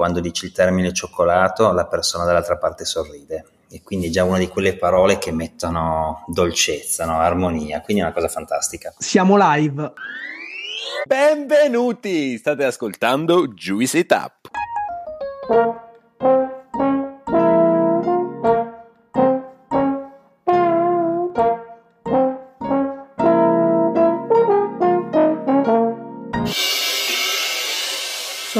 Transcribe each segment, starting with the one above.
quando dici il termine cioccolato la persona dall'altra parte sorride e quindi è già una di quelle parole che mettono dolcezza, no? armonia, quindi è una cosa fantastica. Siamo live. Benvenuti! State ascoltando Juice It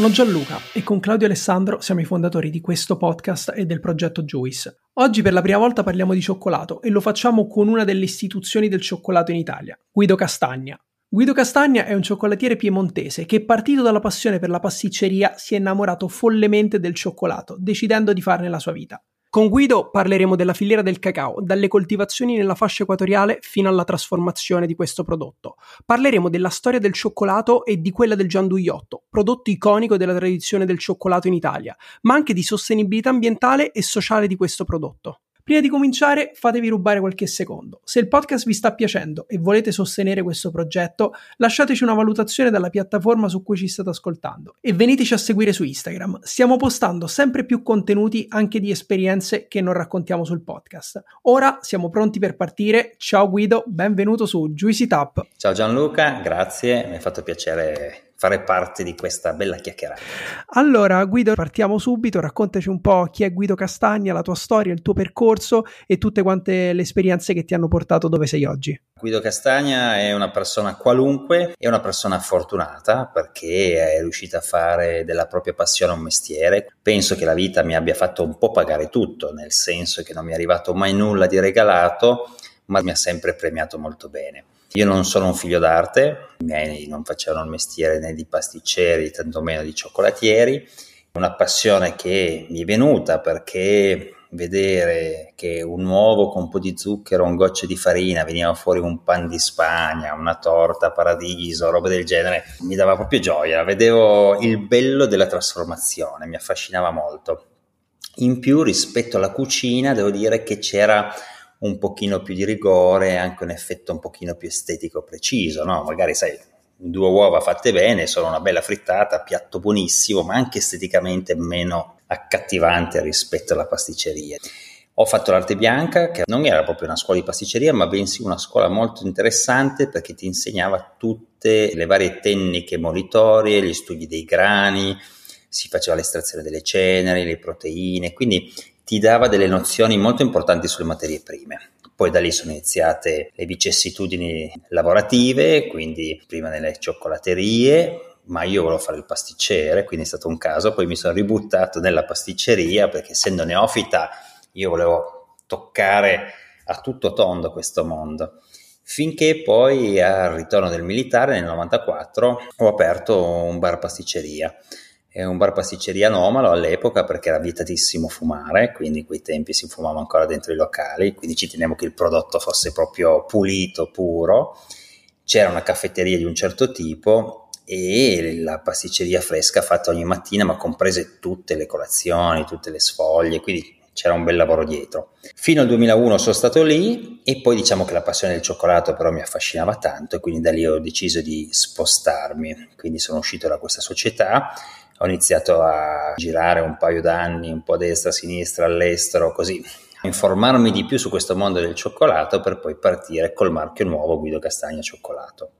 Sono Gianluca e con Claudio Alessandro siamo i fondatori di questo podcast e del progetto Juice. Oggi per la prima volta parliamo di cioccolato e lo facciamo con una delle istituzioni del cioccolato in Italia, Guido Castagna. Guido Castagna è un cioccolatiere piemontese che, partito dalla passione per la pasticceria, si è innamorato follemente del cioccolato, decidendo di farne la sua vita. Con Guido parleremo della filiera del cacao, dalle coltivazioni nella fascia equatoriale fino alla trasformazione di questo prodotto. Parleremo della storia del cioccolato e di quella del gianduiotto, prodotto iconico della tradizione del cioccolato in Italia, ma anche di sostenibilità ambientale e sociale di questo prodotto. Prima di cominciare, fatevi rubare qualche secondo. Se il podcast vi sta piacendo e volete sostenere questo progetto, lasciateci una valutazione dalla piattaforma su cui ci state ascoltando e veniteci a seguire su Instagram. Stiamo postando sempre più contenuti anche di esperienze che non raccontiamo sul podcast. Ora siamo pronti per partire. Ciao Guido, benvenuto su Juicy Tap. Ciao Gianluca, grazie, mi ha fatto piacere fare parte di questa bella chiacchierata. Allora, Guido, partiamo subito, raccontaci un po' chi è Guido Castagna, la tua storia, il tuo percorso e tutte quante le esperienze che ti hanno portato dove sei oggi. Guido Castagna è una persona qualunque, è una persona fortunata perché è riuscita a fare della propria passione un mestiere. Penso che la vita mi abbia fatto un po' pagare tutto, nel senso che non mi è arrivato mai nulla di regalato, ma mi ha sempre premiato molto bene. Io non sono un figlio d'arte, i miei non facevano il mestiere né di pasticceri, tantomeno di cioccolatieri. Una passione che mi è venuta perché vedere che un uovo con un po' di zucchero, un goccio di farina, veniva fuori un pan di Spagna, una torta paradiso, roba del genere, mi dava proprio gioia. Vedevo il bello della trasformazione, mi affascinava molto. In più, rispetto alla cucina, devo dire che c'era un pochino più di rigore anche un effetto un pochino più estetico preciso, no? Magari sai, due uova fatte bene sono una bella frittata, piatto buonissimo, ma anche esteticamente meno accattivante rispetto alla pasticceria. Ho fatto l'arte bianca, che non era proprio una scuola di pasticceria, ma bensì una scuola molto interessante perché ti insegnava tutte le varie tecniche molitorie, gli studi dei grani, si faceva l'estrazione delle ceneri, le proteine, quindi ti dava delle nozioni molto importanti sulle materie prime. Poi da lì sono iniziate le vicissitudini lavorative, quindi prima nelle cioccolaterie, ma io volevo fare il pasticcere, quindi è stato un caso, poi mi sono ributtato nella pasticceria perché essendo neofita io volevo toccare a tutto tondo questo mondo. Finché poi al ritorno del militare nel 94 ho aperto un bar pasticceria è un bar pasticceria anomalo all'epoca perché era vietatissimo fumare, quindi in quei tempi si fumava ancora dentro i locali, quindi ci tenevo che il prodotto fosse proprio pulito, puro. C'era una caffetteria di un certo tipo e la pasticceria fresca fatta ogni mattina, ma comprese tutte le colazioni, tutte le sfoglie, quindi c'era un bel lavoro dietro. Fino al 2001 sono stato lì e poi diciamo che la passione del cioccolato però mi affascinava tanto e quindi da lì ho deciso di spostarmi, quindi sono uscito da questa società ho iniziato a girare un paio d'anni, un po' a destra, a sinistra, all'estero, così informarmi di più su questo mondo del cioccolato per poi partire col marchio nuovo Guido Castagna Cioccolato.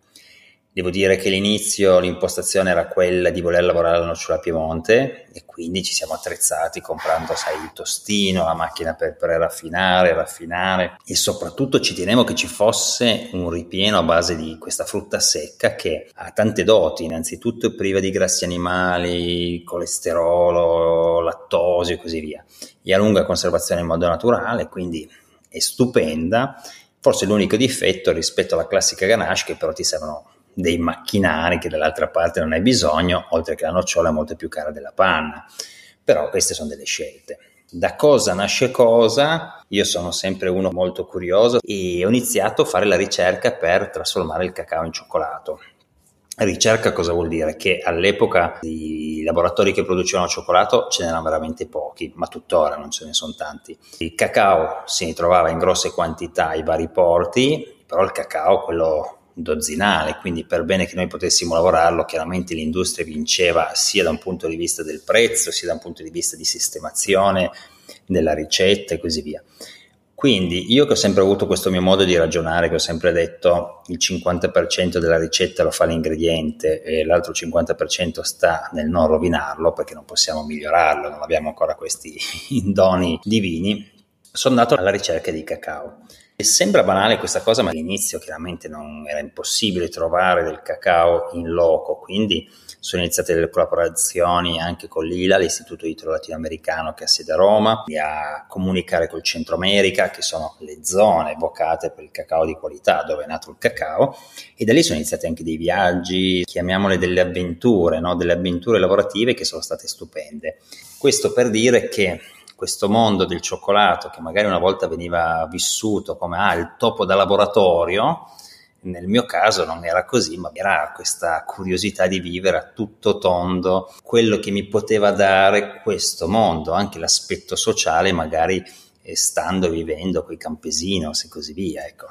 Devo dire che all'inizio l'impostazione era quella di voler lavorare alla nocciola Piemonte e quindi ci siamo attrezzati comprando, sai, il tostino, la macchina per, per raffinare, e soprattutto ci tenevo che ci fosse un ripieno a base di questa frutta secca che ha tante doti, innanzitutto è priva di grassi animali, colesterolo, lattosi e così via. E ha lunga conservazione in modo naturale, quindi è stupenda. Forse l'unico difetto rispetto alla classica ganache che però ti servono dei macchinari che dall'altra parte non hai bisogno, oltre che la nocciola è molto più cara della panna. Però queste sono delle scelte. Da cosa nasce cosa? Io sono sempre uno molto curioso e ho iniziato a fare la ricerca per trasformare il cacao in cioccolato. Ricerca cosa vuol dire? Che all'epoca i laboratori che producevano cioccolato ce n'erano veramente pochi, ma tuttora non ce ne sono tanti. Il cacao si trovava in grosse quantità ai vari porti, però il cacao, quello dozzinale, quindi per bene che noi potessimo lavorarlo, chiaramente l'industria vinceva sia da un punto di vista del prezzo, sia da un punto di vista di sistemazione della ricetta e così via. Quindi io che ho sempre avuto questo mio modo di ragionare, che ho sempre detto il 50% della ricetta lo fa l'ingrediente e l'altro 50% sta nel non rovinarlo perché non possiamo migliorarlo, non abbiamo ancora questi doni divini, sono andato alla ricerca di cacao. E sembra banale questa cosa, ma all'inizio chiaramente non era impossibile trovare del cacao in loco, quindi sono iniziate delle collaborazioni anche con l'ILA, l'Istituto Italo Latinoamericano che ha sede a Roma, a comunicare col Centro America, che sono le zone vocate per il cacao di qualità, dove è nato il cacao, e da lì sono iniziati anche dei viaggi, chiamiamole delle avventure, no? delle avventure lavorative che sono state stupende. Questo per dire che questo mondo del cioccolato che magari una volta veniva vissuto come ah, il topo da laboratorio, nel mio caso non era così, ma era questa curiosità di vivere a tutto tondo quello che mi poteva dare questo mondo, anche l'aspetto sociale magari stando e vivendo con i campesinos e così via. Ecco.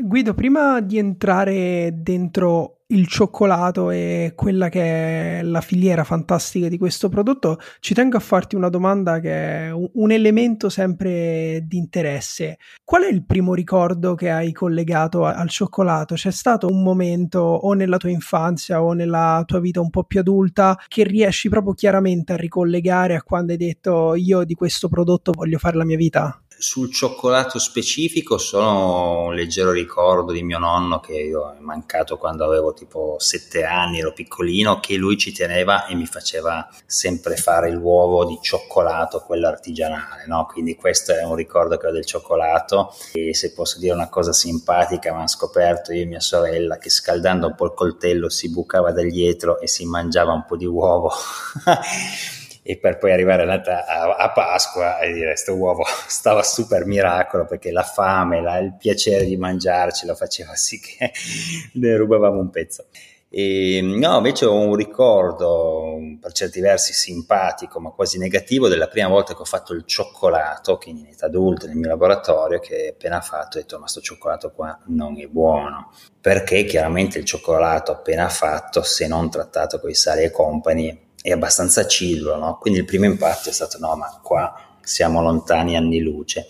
Guido, prima di entrare dentro il cioccolato e quella che è la filiera fantastica di questo prodotto, ci tengo a farti una domanda che è un elemento sempre di interesse. Qual è il primo ricordo che hai collegato al cioccolato? C'è stato un momento o nella tua infanzia o nella tua vita un po' più adulta che riesci proprio chiaramente a ricollegare a quando hai detto io di questo prodotto voglio fare la mia vita? Sul cioccolato specifico sono un leggero ricordo di mio nonno che io è mancato quando avevo tipo sette anni, ero piccolino, che lui ci teneva e mi faceva sempre fare l'uovo di cioccolato, quello artigianale, no? Quindi questo è un ricordo che ho del cioccolato e se posso dire una cosa simpatica, mi hanno scoperto io e mia sorella che scaldando un po' il coltello si bucava da dietro e si mangiava un po' di uovo. e per poi arrivare a, a, Pasqua e dire questo uovo stava super miracolo perché la fame, la, il piacere di mangiarcelo faceva sì che ne rubavamo un pezzo. E, no, invece ho un ricordo per certi versi simpatico, ma quasi negativo, della prima volta che ho fatto il cioccolato, quindi in età adulta nel mio laboratorio, che appena fatto ho detto: Ma questo cioccolato qua non è buono. Perché chiaramente il cioccolato appena fatto, se non trattato con i sali e compagni, è abbastanza aciduo, no? quindi il primo impatto è stato no, ma qua siamo lontani anni luce,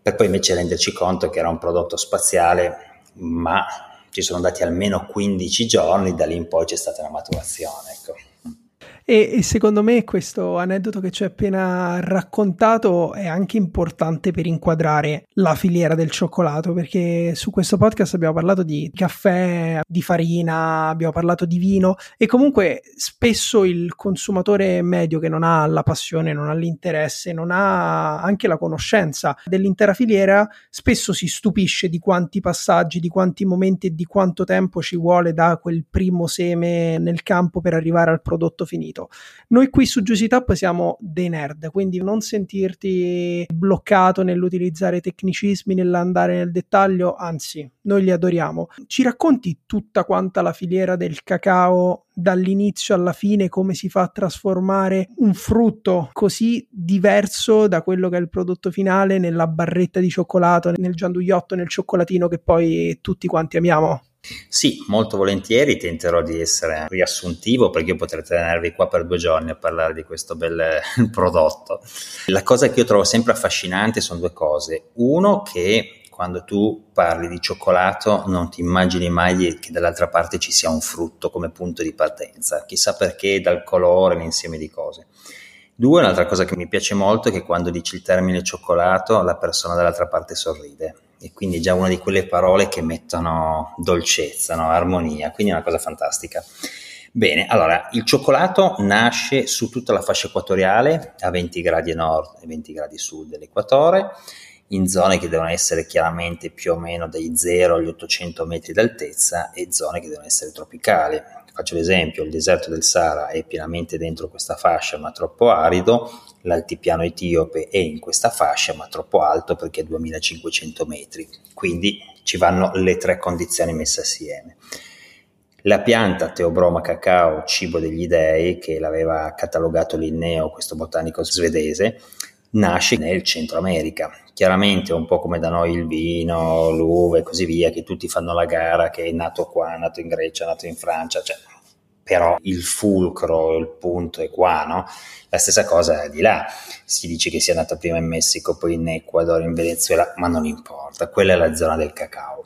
per poi invece renderci conto che era un prodotto spaziale, ma ci sono andati almeno 15 giorni, da lì in poi c'è stata una maturazione. Ecco. E, e, secondo me questo aneddoto che ci hai appena raccontato è anche importante per inquadrare la filiera del cioccolato, perché su questo podcast abbiamo parlato di caffè, di farina, abbiamo parlato di vino e comunque spesso il consumatore medio che non ha la passione, non ha l'interesse, non ha anche la conoscenza dell'intera filiera, spesso si stupisce di quanti passaggi, di quanti momenti e di quanto tempo ci vuole da quel primo seme nel campo per arrivare al prodotto finito finito. Noi qui su Juicy Tap siamo dei nerd, quindi non sentirti bloccato nell'utilizzare tecnicismi, nell'andare nel dettaglio, anzi, noi li adoriamo. Ci racconti tutta quanta la filiera del cacao dall'inizio alla fine come si fa a trasformare un frutto così diverso da quello che è il prodotto finale nella barretta di cioccolato, nel gianduiotto, nel cioccolatino che poi tutti quanti amiamo. Sì, molto volentieri tenterò di essere riassuntivo perché io potrei tenervi qua per due giorni a parlare di questo bel prodotto. La cosa che io trovo sempre affascinante sono due cose. Uno che quando tu parli di cioccolato non ti immagini mai che dall'altra parte ci sia un frutto come punto di partenza, chissà perché dal colore, l'insieme di cose. Due, un'altra cosa che mi piace molto è che quando dici il termine cioccolato la persona dall'altra parte sorride e quindi è già una di quelle parole che mettono dolcezza, no? armonia, quindi è una cosa fantastica. Bene, allora il cioccolato nasce su tutta la fascia equatoriale a 20 gradi nord e 20 gradi sud dell'equatore, in zone che devono essere chiaramente più o meno dai 0 agli 800 metri d'altezza e zone che devono essere tropicali. Faccio l'esempio, il deserto del Sahara è pienamente dentro questa fascia ma troppo arido, l'altipiano etiope è in questa fascia ma troppo alto perché è 2500 metri, quindi ci vanno le tre condizioni messe assieme. La pianta Teobroma cacao, cibo degli dei, che l'aveva catalogato Linneo, questo botanico svedese, nasce nel Centro America. Chiaramente un po' come da noi il vino, l'uva e così via, che tutti fanno la gara che è nato qua, è nato in Grecia, è nato in Francia, cioè, però il fulcro, il punto è qua, no? La stessa cosa è di là, si dice che sia nato prima in Messico, poi in Ecuador, in Venezuela, ma non importa, quella è la zona del cacao.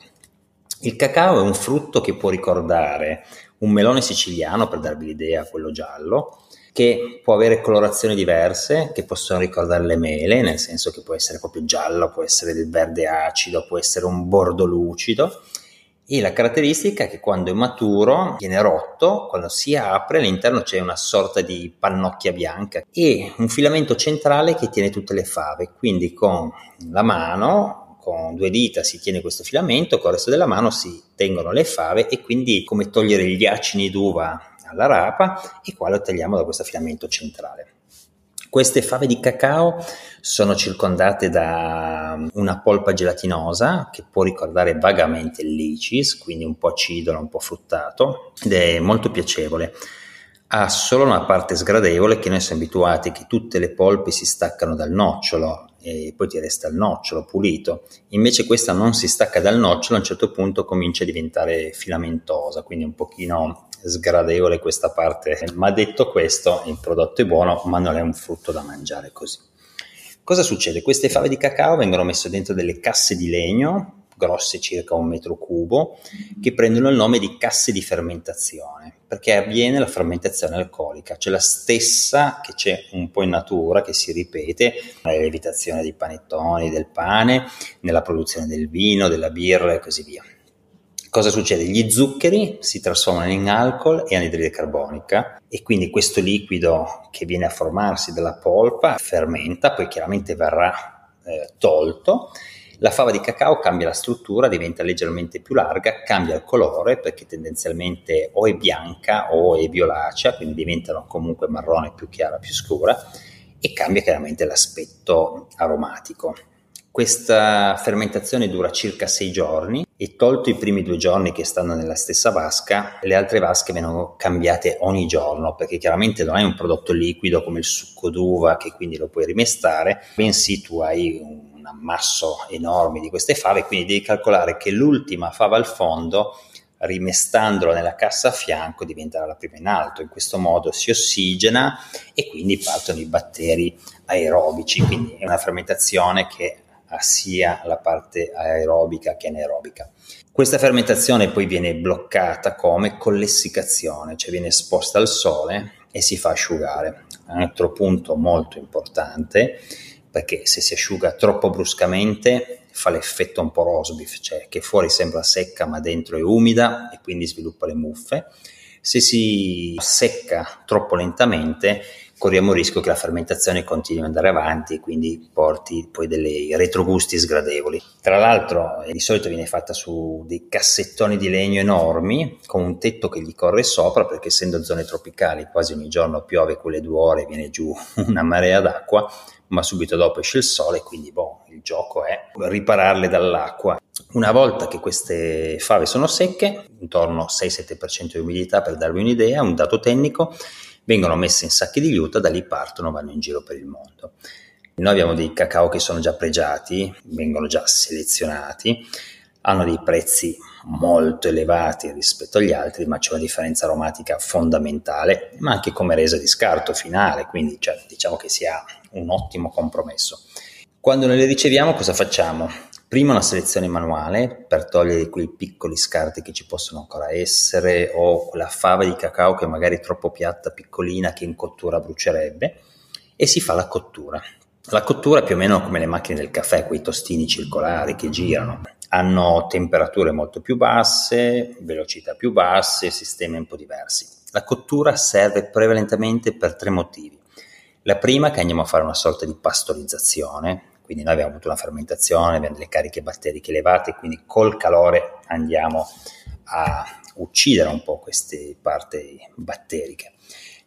Il cacao è un frutto che può ricordare un melone siciliano, per darvi l'idea, quello giallo, che può avere colorazioni diverse, che possono ricordare le mele, nel senso che può essere proprio giallo, può essere del verde acido, può essere un bordo lucido. E la caratteristica è che quando è maturo viene rotto, quando si apre all'interno c'è una sorta di pannocchia bianca e un filamento centrale che tiene tutte le fave. Quindi con la mano, con due dita si tiene questo filamento, con il resto della mano si tengono le fave e quindi come togliere gli acini d'uva alla rapa e qua lo tagliamo da questo filamento centrale. Queste fave di cacao sono circondate da una polpa gelatinosa che può ricordare vagamente il licis, quindi un po' acido, un po' fruttato, ed è molto piacevole. Ha solo una parte sgradevole che noi siamo abituati che tutte le polpe si staccano dal nocciolo e poi ti resta il nocciolo pulito. Invece questa non si stacca dal nocciolo, a un certo punto comincia a diventare filamentosa, quindi un pochino sgradevole questa parte. Ma detto questo, il prodotto è buono, ma non è un frutto da mangiare così. Cosa succede? Queste fave di cacao vengono messe dentro delle casse di legno, grosse circa un metro cubo, che prendono il nome di casse di fermentazione, perché avviene la fermentazione alcolica, cioè la stessa che c'è un po' in natura, che si ripete nella lievitazione dei panettoni, del pane, nella produzione del vino, della birra e così via. Cosa succede? Gli zuccheri si trasformano in alcol e anidride carbonica e quindi questo liquido che viene a formarsi dalla polpa fermenta, poi chiaramente verrà eh, tolto. La fava di cacao cambia la struttura, diventa leggermente più larga, cambia il colore perché tendenzialmente o è bianca o è violacea, quindi diventano comunque marrone più chiara, più scura e cambia chiaramente l'aspetto aromatico. Questa fermentazione dura circa 6 giorni e tolto i primi due giorni che stanno nella stessa vasca, le altre vasche vengono cambiate ogni giorno perché chiaramente non hai un prodotto liquido come il succo d'uva che quindi lo puoi rimestare, bensì tu hai un ammasso enorme di queste fave, quindi devi calcolare che l'ultima fava al fondo rimestandola nella cassa a fianco diventerà la prima in alto. In questo modo si ossigena e quindi partono i batteri aerobici, quindi è una fermentazione che sia la parte aerobica che anaerobica. Questa fermentazione poi viene bloccata come con l'essiccazione, cioè viene esposta al sole e si fa asciugare. Un altro punto molto importante, perché se si asciuga troppo bruscamente fa l'effetto un po' rosbif, cioè che fuori sembra secca ma dentro è umida e quindi sviluppa le muffe. Se si secca troppo lentamente corriamo il rischio che la fermentazione continui ad andare avanti e quindi porti poi dei retrogusti sgradevoli. Tra l'altro eh, di solito viene fatta su dei cassettoni di legno enormi con un tetto che gli corre sopra perché essendo zone tropicali quasi ogni giorno piove quelle due ore viene giù una marea d'acqua ma subito dopo esce il sole quindi boh, il gioco è ripararle dall'acqua. Una volta che queste fave sono secche, intorno al 6-7% di umidità per darvi un'idea, un dato tecnico, vengono messe in sacchi di liuta, da lì partono, vanno in giro per il mondo. Noi abbiamo dei cacao che sono già pregiati, vengono già selezionati, hanno dei prezzi molto elevati rispetto agli altri, ma c'è una differenza aromatica fondamentale, ma anche come resa di scarto finale, quindi cioè, diciamo che sia un ottimo compromesso. Quando noi le riceviamo cosa facciamo? Prima una selezione manuale per togliere quei piccoli scarti che ci possono ancora essere o la fava di cacao che magari è troppo piatta, piccolina, che in cottura brucierebbe e si fa la cottura. La cottura è più o meno come le macchine del caffè, quei tostini circolari che girano. Hanno temperature molto più basse, velocità più basse, sistemi un po' diversi. La cottura serve prevalentemente per tre motivi. La prima è che andiamo a fare una sorta di pastorizzazione, quindi noi abbiamo avuto una fermentazione, abbiamo delle cariche batteriche elevate, quindi col calore andiamo a uccidere un po' queste parti batteriche.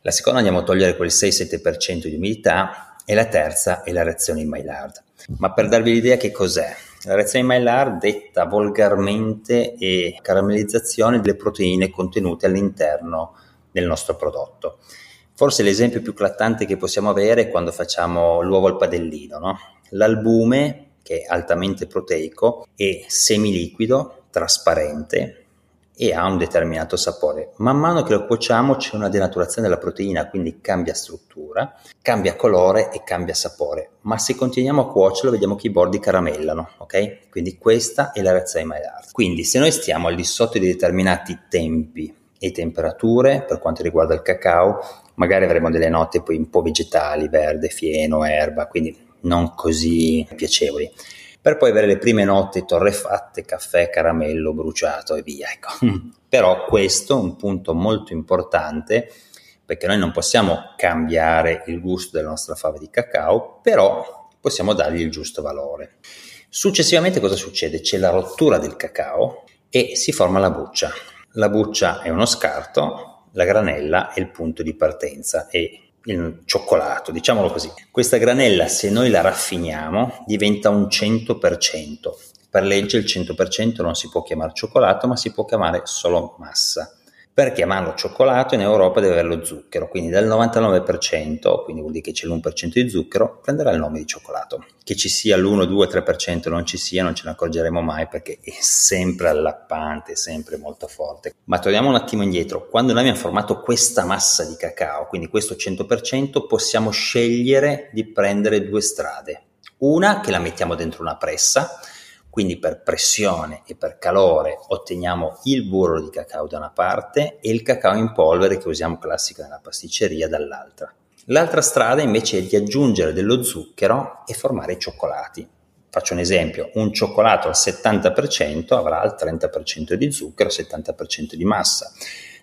La seconda andiamo a togliere quel 6-7% di umidità e la terza è la reazione in Maillard. Ma per darvi l'idea che cos'è? La reazione in Maillard detta volgarmente è caramellizzazione delle proteine contenute all'interno del nostro prodotto. Forse l'esempio più eclatante che possiamo avere è quando facciamo l'uovo al padellino, no? L'albume, che è altamente proteico, è semiliquido, trasparente, e ha un determinato sapore. Man mano che lo cuociamo c'è una denaturazione della proteina, quindi cambia struttura, cambia colore e cambia sapore. Ma se continuiamo a cuocerlo vediamo che i bordi caramellano, ok? Quindi questa è la reazione Maillard. Quindi se noi stiamo al di sotto di determinati tempi e temperature per quanto riguarda il cacao, magari avremo delle note poi un po' vegetali, verde, fieno, erba, quindi non così piacevoli per poi avere le prime note torrefatte, caffè, caramello, bruciato e via. Ecco. Però questo è un punto molto importante perché noi non possiamo cambiare il gusto della nostra fava di cacao, però possiamo dargli il giusto valore. Successivamente cosa succede? C'è la rottura del cacao e si forma la buccia. La buccia è uno scarto, la granella è il punto di partenza e il cioccolato, diciamolo così. Questa granella, se noi la raffiniamo, diventa un 100%. Per legge il 100% non si può chiamare cioccolato, ma si può chiamare solo massa. Per chiamarlo cioccolato in Europa deve avere lo zucchero, quindi dal 99%, quindi vuol dire che c'è l'1% di zucchero, prenderà il nome di cioccolato. Che ci sia l'1, 2, 3%, non ci sia, non ce ne accorgeremo mai perché è sempre allappante, sempre molto forte. Ma torniamo un attimo indietro, quando noi abbiamo formato questa massa di cacao, quindi questo 100%, possiamo scegliere di prendere due strade. Una che la mettiamo dentro una pressa, quindi per pressione e per calore otteniamo il burro di cacao da una parte e il cacao in polvere che usiamo classico nella pasticceria dall'altra. L'altra strada invece è di aggiungere dello zucchero e formare i cioccolati. Faccio un esempio, un cioccolato al 70% avrà il 30% di zucchero e il 70% di massa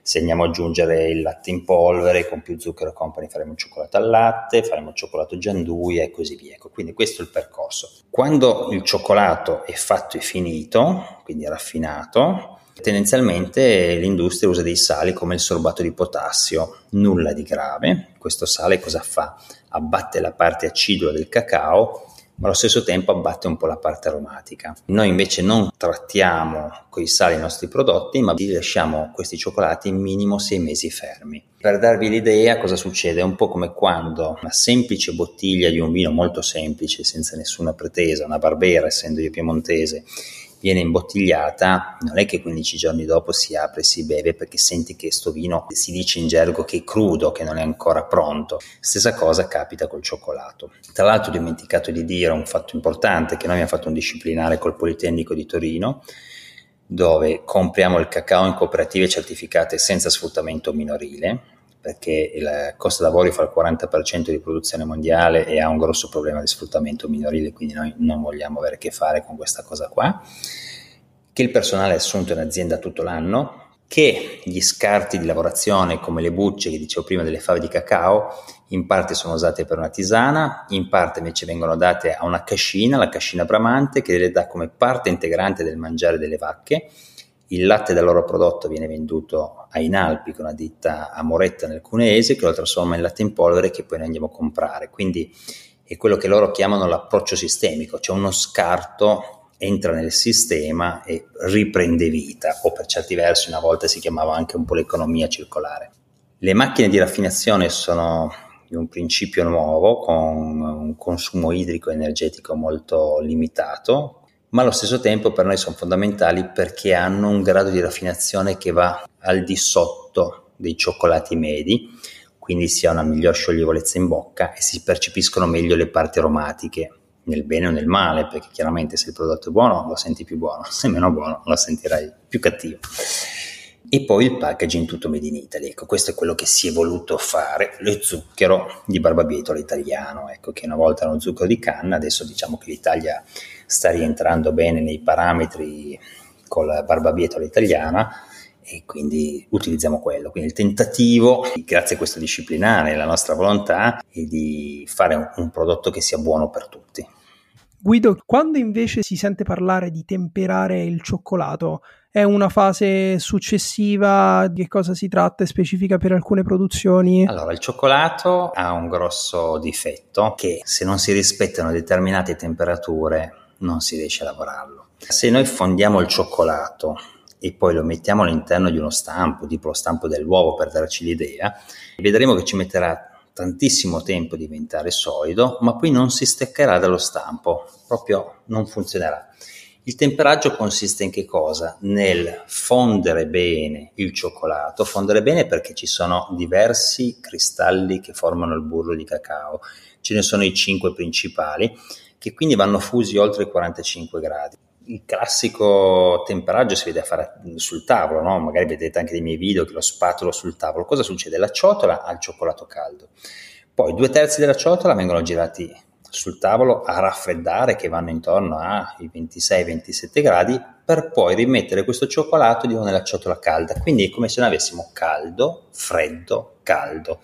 se andiamo ad aggiungere il latte in polvere con più zucchero company faremo cioccolato al latte, faremo cioccolato gianduia e così via. Ecco, quindi questo è il percorso. Quando il cioccolato è fatto e finito, quindi raffinato, tendenzialmente l'industria usa dei sali come il sorbato di potassio, nulla di grave. Questo sale cosa fa? Abbatte la parte acidula del cacao ma allo stesso tempo abbatte un po' la parte aromatica. Noi invece non trattiamo con i sali i nostri prodotti, ma vi lasciamo questi cioccolati minimo sei mesi fermi. Per darvi l'idea cosa succede, è un po' come quando una semplice bottiglia di un vino molto semplice, senza nessuna pretesa, una barbera, essendo io piemontese, viene imbottigliata, non è che 15 giorni dopo si apre e si beve perché senti che sto vino si dice in gergo che è crudo, che non è ancora pronto. Stessa cosa capita col cioccolato. Tra l'altro ho dimenticato di dire un fatto importante che noi abbiamo fatto un disciplinare col Politecnico di Torino dove compriamo il cacao in cooperative certificate senza sfruttamento minorile perché il costo lavoro fa il 40% di produzione mondiale e ha un grosso problema di sfruttamento minorile, quindi noi non vogliamo avere a che fare con questa cosa qua, che il personale è assunto in azienda tutto l'anno, che gli scarti di lavorazione come le bucce che dicevo prima delle fave di cacao in parte sono usate per una tisana, in parte invece vengono date a una cascina, la cascina bramante che le dà come parte integrante del mangiare delle vacche il latte del loro prodotto viene venduto a Inalpi, che è una ditta a Moretta nel Cuneese, che lo trasforma in latte in polvere che poi noi andiamo a comprare. Quindi è quello che loro chiamano l'approccio sistemico, cioè uno scarto entra nel sistema e riprende vita, o per certi versi una volta si chiamava anche un po' l'economia circolare. Le macchine di raffinazione sono di un principio nuovo con un consumo idrico e energetico molto limitato, ma allo stesso tempo per noi sono fondamentali perché hanno un grado di raffinazione che va al di sotto dei cioccolati medi, quindi si ha una miglior scioglievolezza in bocca e si percepiscono meglio le parti aromatiche, nel bene o nel male, perché chiaramente se il prodotto è buono lo senti più buono, se meno buono lo sentirai più cattivo. E poi il packaging tutto made in Italy, ecco questo è quello che si è voluto fare, lo zucchero di barbabietola italiano, ecco che una volta era uno zucchero di canna, adesso diciamo che l'Italia sta rientrando bene nei parametri con la barbabietola italiana e quindi utilizziamo quello. Quindi il tentativo, grazie a questo disciplinare, la nostra volontà è di fare un, un prodotto che sia buono per tutti. Guido, quando invece si sente parlare di temperare il cioccolato, è una fase successiva? Di che cosa si tratta? È specifica per alcune produzioni? Allora, il cioccolato ha un grosso difetto che se non si rispettano determinate temperature non si riesce a lavorarlo. Se noi fondiamo il cioccolato e poi lo mettiamo all'interno di uno stampo, tipo lo stampo dell'uovo per darci l'idea, vedremo che ci metterà tantissimo tempo a diventare solido, ma poi non si steccherà dallo stampo, proprio non funzionerà. Il temperaggio consiste in che cosa? Nel fondere bene il cioccolato, fondere bene perché ci sono diversi cristalli che formano il burro di cacao, ce ne sono i cinque principali che quindi vanno fusi oltre i 45 gradi il classico temperaggio si vede a fare sul tavolo, no? magari vedete anche dei miei video che lo spatolo sul tavolo. Cosa succede? La ciotola ha il cioccolato caldo, poi due terzi della ciotola vengono girati sul tavolo a raffreddare che vanno intorno ai 26-27 gradi per poi rimettere questo cioccolato di nuovo nella ciotola calda. Quindi è come se noi avessimo caldo, freddo, caldo.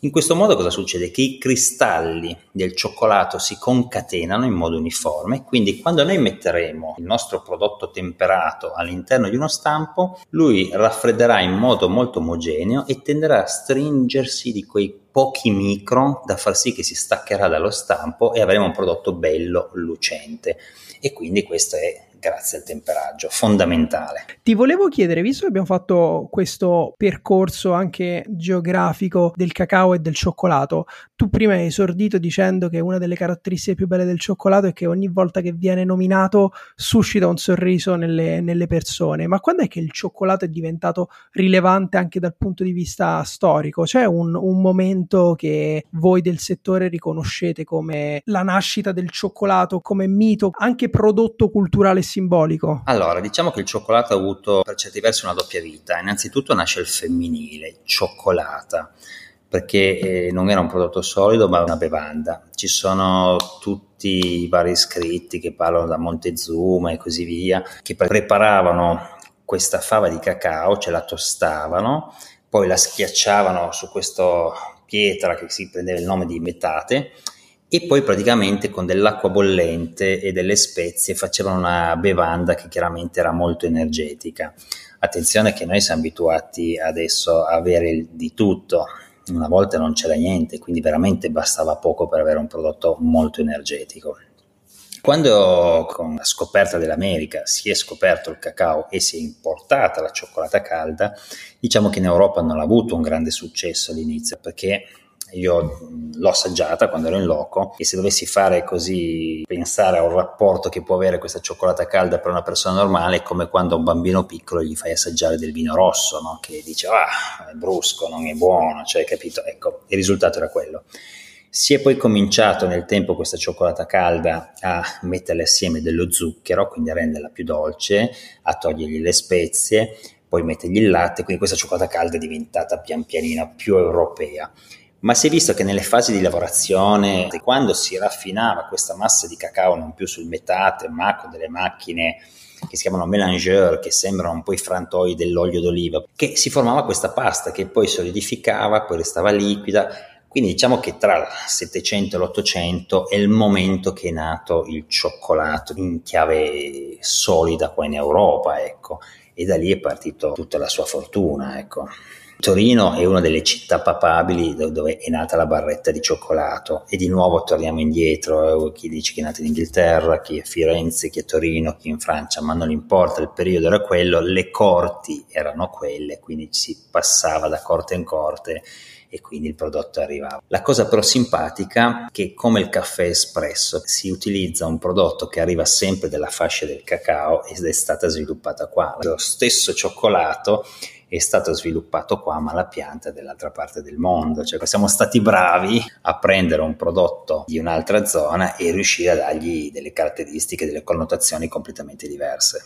In questo modo cosa succede? Che i cristalli del cioccolato si concatenano in modo uniforme, quindi quando noi metteremo il nostro prodotto temperato all'interno di uno stampo, lui raffredderà in modo molto omogeneo e tenderà a stringersi di quei pochi micron da far sì che si staccherà dallo stampo e avremo un prodotto bello, lucente. E quindi questo è grazie al temperaggio, fondamentale. Ti volevo chiedere, visto che abbiamo fatto questo percorso anche geografico del cacao e del cioccolato, tu prima hai esordito dicendo che una delle caratteristiche più belle del cioccolato è che ogni volta che viene nominato suscita un sorriso nelle, nelle persone, ma quando è che il cioccolato è diventato rilevante anche dal punto di vista storico? C'è un, un momento che voi del settore riconoscete come la nascita del cioccolato, come mito, anche prodotto culturale simbolico? Allora, diciamo che il cioccolato ha avuto per certi versi una doppia vita. Innanzitutto nasce il femminile, cioccolata, perché eh, non era un prodotto solido ma una bevanda. Ci sono tutti i vari scritti che parlano da Montezuma e così via, che preparavano questa fava di cacao, ce la tostavano, poi la schiacciavano su questa pietra che si prendeva il nome di metate e poi praticamente con dell'acqua bollente e delle spezie facevano una bevanda che chiaramente era molto energetica. Attenzione che noi siamo abituati adesso a avere di tutto, una volta non c'era niente, quindi veramente bastava poco per avere un prodotto molto energetico. Quando con la scoperta dell'America si è scoperto il cacao e si è importata la cioccolata calda, diciamo che in Europa non ha avuto un grande successo all'inizio perché io l'ho assaggiata quando ero in loco e se dovessi fare così, pensare a un rapporto che può avere questa cioccolata calda per una persona normale, è come quando a un bambino piccolo gli fai assaggiare del vino rosso, no? che dice ah, è brusco, non è buono, cioè capito? Ecco, il risultato era quello. Si è poi cominciato nel tempo questa cioccolata calda a metterle assieme dello zucchero, quindi a renderla più dolce, a togliergli le spezie, poi mettergli il latte, quindi questa cioccolata calda è diventata pian pianino più europea ma si è visto che nelle fasi di lavorazione, quando si raffinava questa massa di cacao non più sul metate, ma con delle macchine che si chiamano mélangeur, che sembrano un po' i frantoi dell'olio d'oliva, che si formava questa pasta che poi solidificava, poi restava liquida. Quindi diciamo che tra il 700 e l'800 è il momento che è nato il cioccolato in chiave solida qua in Europa, ecco, e da lì è partito tutta la sua fortuna, ecco. Torino è una delle città papabili dove è nata la barretta di cioccolato. E di nuovo torniamo indietro, eh, chi dice che è nata in Inghilterra, chi è Firenze, chi è Torino, chi è in Francia, ma non importa, il periodo era quello, le corti erano quelle, quindi si passava da corte in corte e quindi il prodotto arrivava. La cosa però simpatica è che come il caffè espresso si utilizza un prodotto che arriva sempre dalla fascia del cacao ed è stata sviluppata qua. Lo stesso cioccolato è stato sviluppato qua, ma la pianta è dell'altra parte del mondo. Cioè siamo stati bravi a prendere un prodotto di un'altra zona e riuscire a dargli delle caratteristiche, delle connotazioni completamente diverse.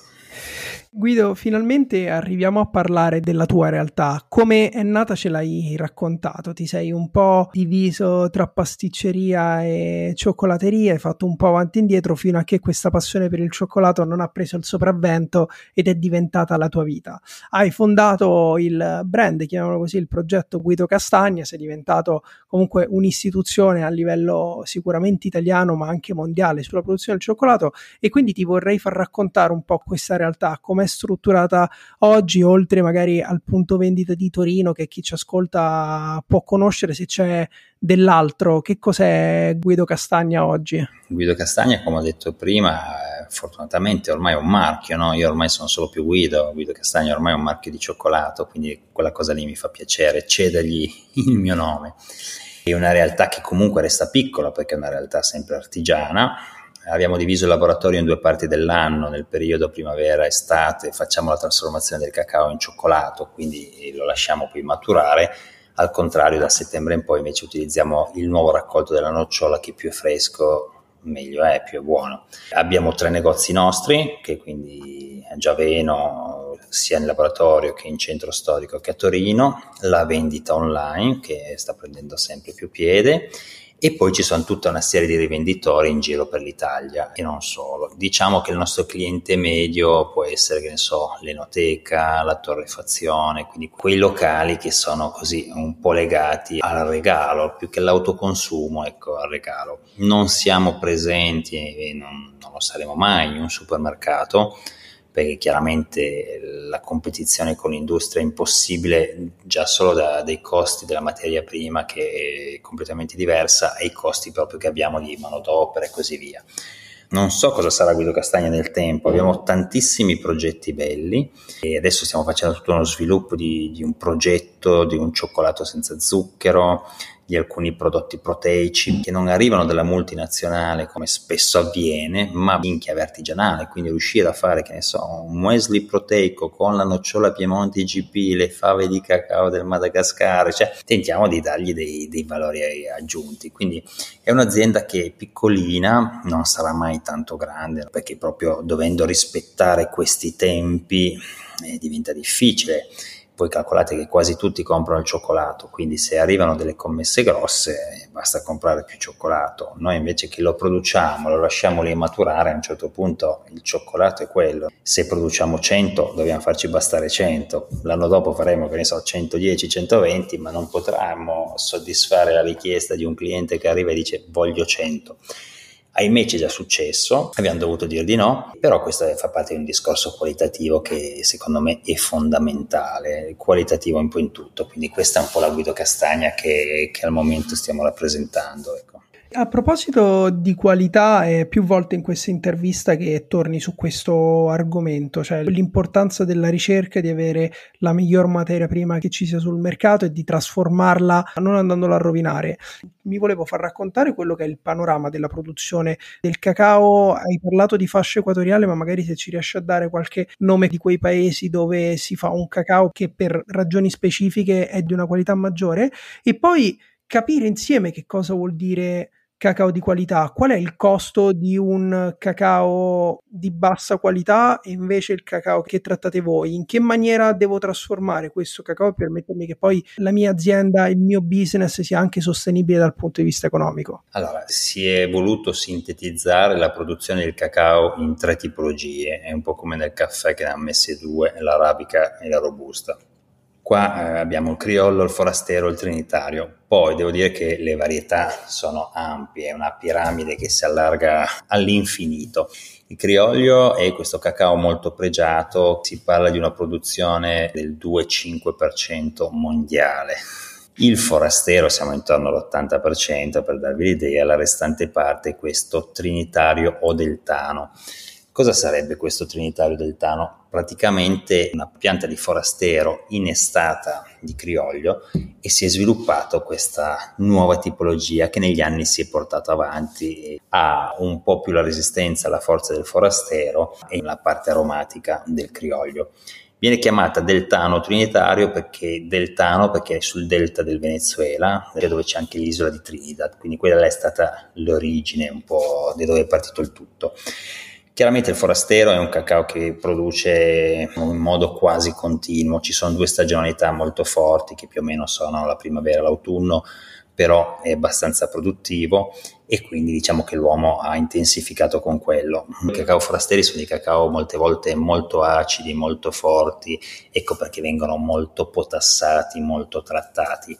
Guido, finalmente arriviamo a parlare della tua realtà. Come è nata ce l'hai raccontato, ti sei un po' diviso tra pasticceria e cioccolateria, hai fatto un po' avanti e indietro fino a che questa passione per il cioccolato non ha preso il sopravvento ed è diventata la tua vita. Hai fondato il brand, chiamiamolo così, il progetto Guido Castagna, sei diventato comunque un'istituzione a livello sicuramente italiano ma anche mondiale sulla produzione del cioccolato e quindi ti vorrei far raccontare un po' questa realtà, come è strutturata oggi, oltre magari al punto vendita di Torino che chi ci ascolta può conoscere se c'è dell'altro. Che cos'è Guido Castagna oggi? Guido Castagna, come ho detto prima, fortunatamente ormai è un marchio, no? io ormai sono solo più Guido, Guido Castagno ormai è un marchio di cioccolato, quindi quella cosa lì mi fa piacere, cedergli il mio nome. È una realtà che comunque resta piccola perché è una realtà sempre artigiana, abbiamo diviso il laboratorio in due parti dell'anno, nel periodo primavera-estate facciamo la trasformazione del cacao in cioccolato, quindi lo lasciamo poi maturare, al contrario da settembre in poi invece utilizziamo il nuovo raccolto della nocciola che più è fresco meglio è, più è buono. Abbiamo tre negozi nostri, che quindi a Giaveno, sia in laboratorio che in centro storico che a Torino, la vendita online che sta prendendo sempre più piede e poi ci sono tutta una serie di rivenditori in giro per l'Italia e non solo. Diciamo che il nostro cliente medio può essere, che ne so, l'enoteca, la torrefazione, quindi quei locali che sono così un po' legati al regalo, più che all'autoconsumo, ecco, al regalo. Non siamo presenti e non, non lo saremo mai in un supermercato perché chiaramente la competizione con l'industria è impossibile già solo da, dai costi della materia prima che è completamente diversa e i costi proprio che abbiamo di manodopera e così via. Non so cosa sarà Guido Castagna nel tempo, abbiamo tantissimi progetti belli e adesso stiamo facendo tutto uno sviluppo di, di un progetto di un cioccolato senza zucchero, di alcuni prodotti proteici che non arrivano dalla multinazionale come spesso avviene, ma in chiave artigianale, quindi riuscire a fare, che ne so, un muesli proteico con la nocciola Piemonte IGP, le fave di cacao del Madagascar, cioè tentiamo di dargli dei, dei valori aggiunti. Quindi è un'azienda che piccolina, non sarà mai tanto grande, perché proprio dovendo rispettare questi tempi eh, diventa difficile voi calcolate che quasi tutti comprano il cioccolato, quindi se arrivano delle commesse grosse basta comprare più cioccolato. Noi invece che lo produciamo, lo lasciamo lì maturare, a un certo punto il cioccolato è quello. Se produciamo 100 dobbiamo farci bastare 100, l'anno dopo faremo che ne so 110, 120, ma non potremo soddisfare la richiesta di un cliente che arriva e dice voglio 100 Ahimè ci è già successo, abbiamo dovuto dire di no, però questo fa parte di un discorso qualitativo che secondo me è fondamentale, qualitativo un po' in tutto, quindi questa è un po' la Guido Castagna che, che al momento stiamo rappresentando. Ecco. A proposito di qualità, è più volte in questa intervista che torni su questo argomento, cioè l'importanza della ricerca, di avere la miglior materia prima che ci sia sul mercato e di trasformarla non andandola a rovinare. Mi volevo far raccontare quello che è il panorama della produzione del cacao. Hai parlato di fascia equatoriale, ma magari se ci riesci a dare qualche nome di quei paesi dove si fa un cacao che per ragioni specifiche è di una qualità maggiore e poi capire insieme che cosa vuol dire cacao di qualità, qual è il costo di un cacao di bassa qualità e invece il cacao che trattate voi? In che maniera devo trasformare questo cacao per permettermi che poi la mia azienda, il mio business sia anche sostenibile dal punto di vista economico? Allora, si è voluto sintetizzare la produzione del cacao in tre tipologie, è un po' come nel caffè che ne ha messe due, l'arabica e la robusta. Qua eh, abbiamo il criollo, il forastero, il trinitario. Poi devo dire che le varietà sono ampie, è una piramide che si allarga all'infinito. Il criollio è questo cacao molto pregiato, si parla di una produzione del 2-5% mondiale. Il forastero siamo intorno all'80% per darvi l'idea, la restante parte è questo trinitario o deltano. Cosa sarebbe questo trinitario deltano? Praticamente una pianta di forastero innestata di criollio e si è sviluppato questa nuova tipologia che negli anni si è portata avanti ha un po' più la resistenza alla forza del forastero e la parte aromatica del criollio. Viene chiamata deltano trinitario perché deltano perché è sul delta del Venezuela, dove c'è anche l'isola di Trinidad, quindi quella è stata l'origine un po' di dove è partito il tutto. Chiaramente il forastero è un cacao che produce in modo quasi continuo, ci sono due stagionalità molto forti che più o meno sono la primavera e l'autunno, però è abbastanza produttivo e quindi diciamo che l'uomo ha intensificato con quello. I cacao forasteri sono dei cacao molte volte molto acidi, molto forti, ecco perché vengono molto potassati, molto trattati.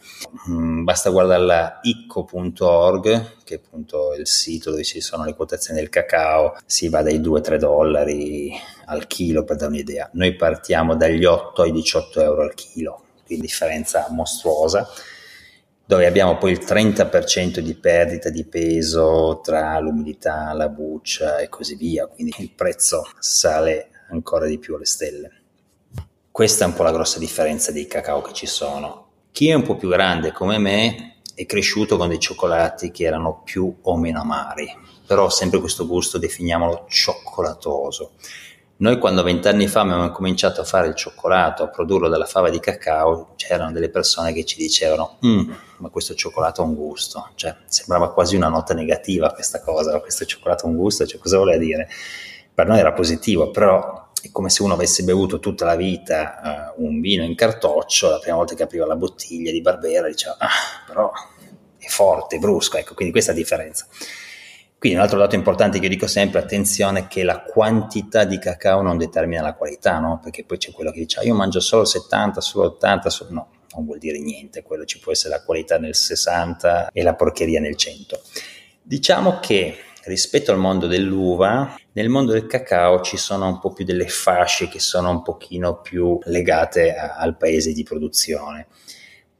Mm, basta guardare la icco.org, che è appunto il sito dove ci sono le quotazioni del cacao, si va dai 2-3 dollari al chilo per dare un'idea. Noi partiamo dagli 8 ai 18 euro al chilo, quindi differenza mostruosa dove abbiamo poi il 30% di perdita di peso tra l'umidità, la buccia e così via, quindi il prezzo sale ancora di più alle stelle. Questa è un po' la grossa differenza dei cacao che ci sono. Chi è un po' più grande come me è cresciuto con dei cioccolati che erano più o meno amari, però sempre questo gusto definiamolo cioccolatoso. Noi quando vent'anni fa abbiamo cominciato a fare il cioccolato, a produrlo dalla fava di cacao, c'erano delle persone che ci dicevano mm, ma questo cioccolato ha un gusto, cioè sembrava quasi una nota negativa questa cosa, questo cioccolato ha un gusto, cioè cosa voleva dire? Per noi era positivo, però è come se uno avesse bevuto tutta la vita uh, un vino in cartoccio, la prima volta che apriva la bottiglia di Barbera diceva ah, però è forte, brusco, ecco, quindi questa è la differenza. Quindi un altro dato importante che io dico sempre, attenzione che la quantità di cacao non determina la qualità, no? Perché poi c'è quello che dice, ah, io mangio solo 70, solo 80, solo... no, non vuol dire niente, quello ci può essere la qualità nel 60 e la porcheria nel 100. Diciamo che rispetto al mondo dell'uva, nel mondo del cacao ci sono un po' più delle fasce che sono un pochino più legate a, al paese di produzione.